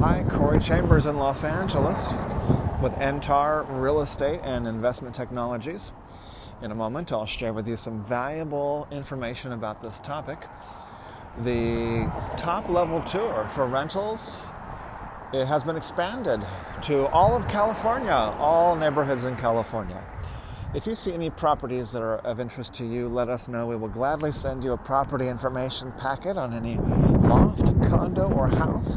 Hi, Corey Chambers in Los Angeles with Entar Real Estate and Investment Technologies. In a moment, I'll share with you some valuable information about this topic. The top level tour for rentals it has been expanded to all of California, all neighborhoods in California. If you see any properties that are of interest to you, let us know. We will gladly send you a property information packet on any loft, condo, or house,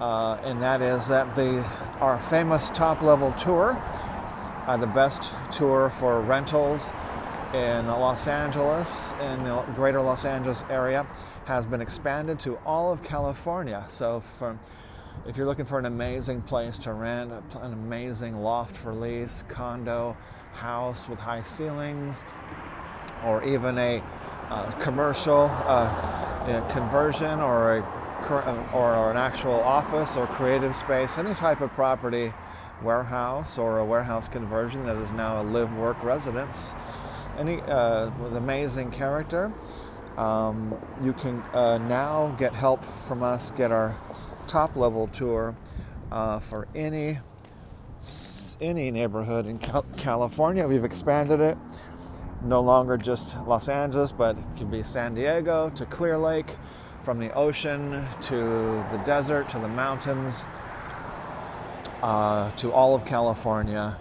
uh, and that is that the our famous top level tour, uh, the best tour for rentals in Los Angeles, in the greater Los Angeles area, has been expanded to all of California. So if you're looking for an amazing place to rent, an amazing loft for lease, condo, house with high ceilings, or even a uh, commercial uh, you know, conversion or a or an actual office or creative space, any type of property, warehouse or a warehouse conversion that is now a live work residence, any uh, with amazing character. Um, you can uh, now get help from us, get our top level tour uh, for any any neighborhood in California. We've expanded it. No longer just Los Angeles, but it can be San Diego to Clear Lake, from the ocean to the desert to the mountains uh, to all of California.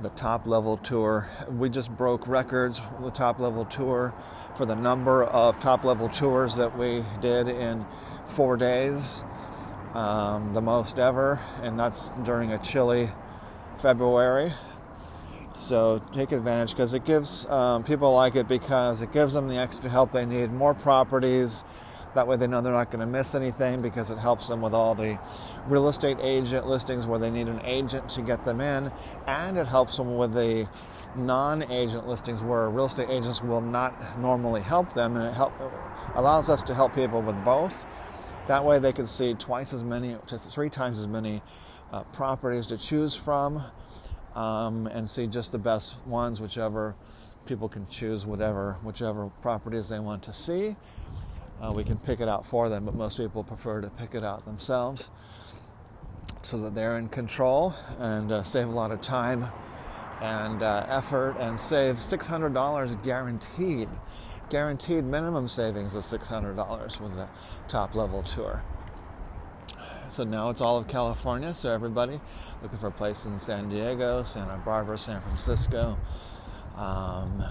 The top level tour. We just broke records. With the top level tour for the number of top level tours that we did in four days um, the most ever, and that's during a chilly February. So take advantage because it gives um, people like it because it gives them the extra help they need, more properties. That way they know they're not going to miss anything because it helps them with all the real estate agent listings where they need an agent to get them in, and it helps them with the non-agent listings where real estate agents will not normally help them, and it help, allows us to help people with both. That way, they can see twice as many to three times as many uh, properties to choose from um, and see just the best ones, whichever people can choose, whatever, whichever properties they want to see. Uh, we can pick it out for them, but most people prefer to pick it out themselves so that they're in control and uh, save a lot of time and uh, effort and save $600 guaranteed guaranteed minimum savings of $600 with the top level tour. So now it's all of California. So everybody looking for a place in San Diego, Santa Barbara, San Francisco, um,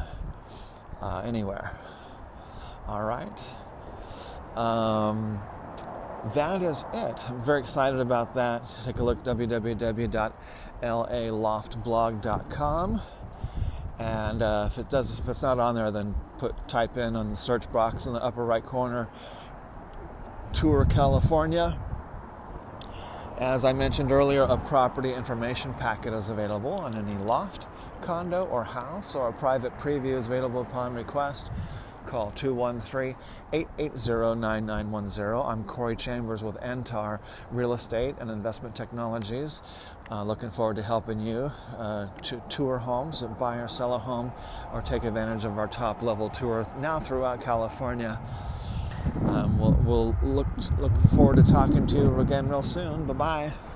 uh, anywhere. All right. Um, that is it. I'm very excited about that. Take a look www.laloftblog.com. And uh, if it does, if it's not on there, then put type in on the search box in the upper right corner, Tour California. As I mentioned earlier, a property information packet is available on any loft, condo, or house, or a private preview is available upon request. Call 213 880 9910. I'm Corey Chambers with Antar Real Estate and Investment Technologies. Uh, looking forward to helping you uh, to tour homes, buy or sell a home, or take advantage of our top level tour now throughout California. Um, we'll, we'll look, look forward to talking to you again real soon. Bye bye.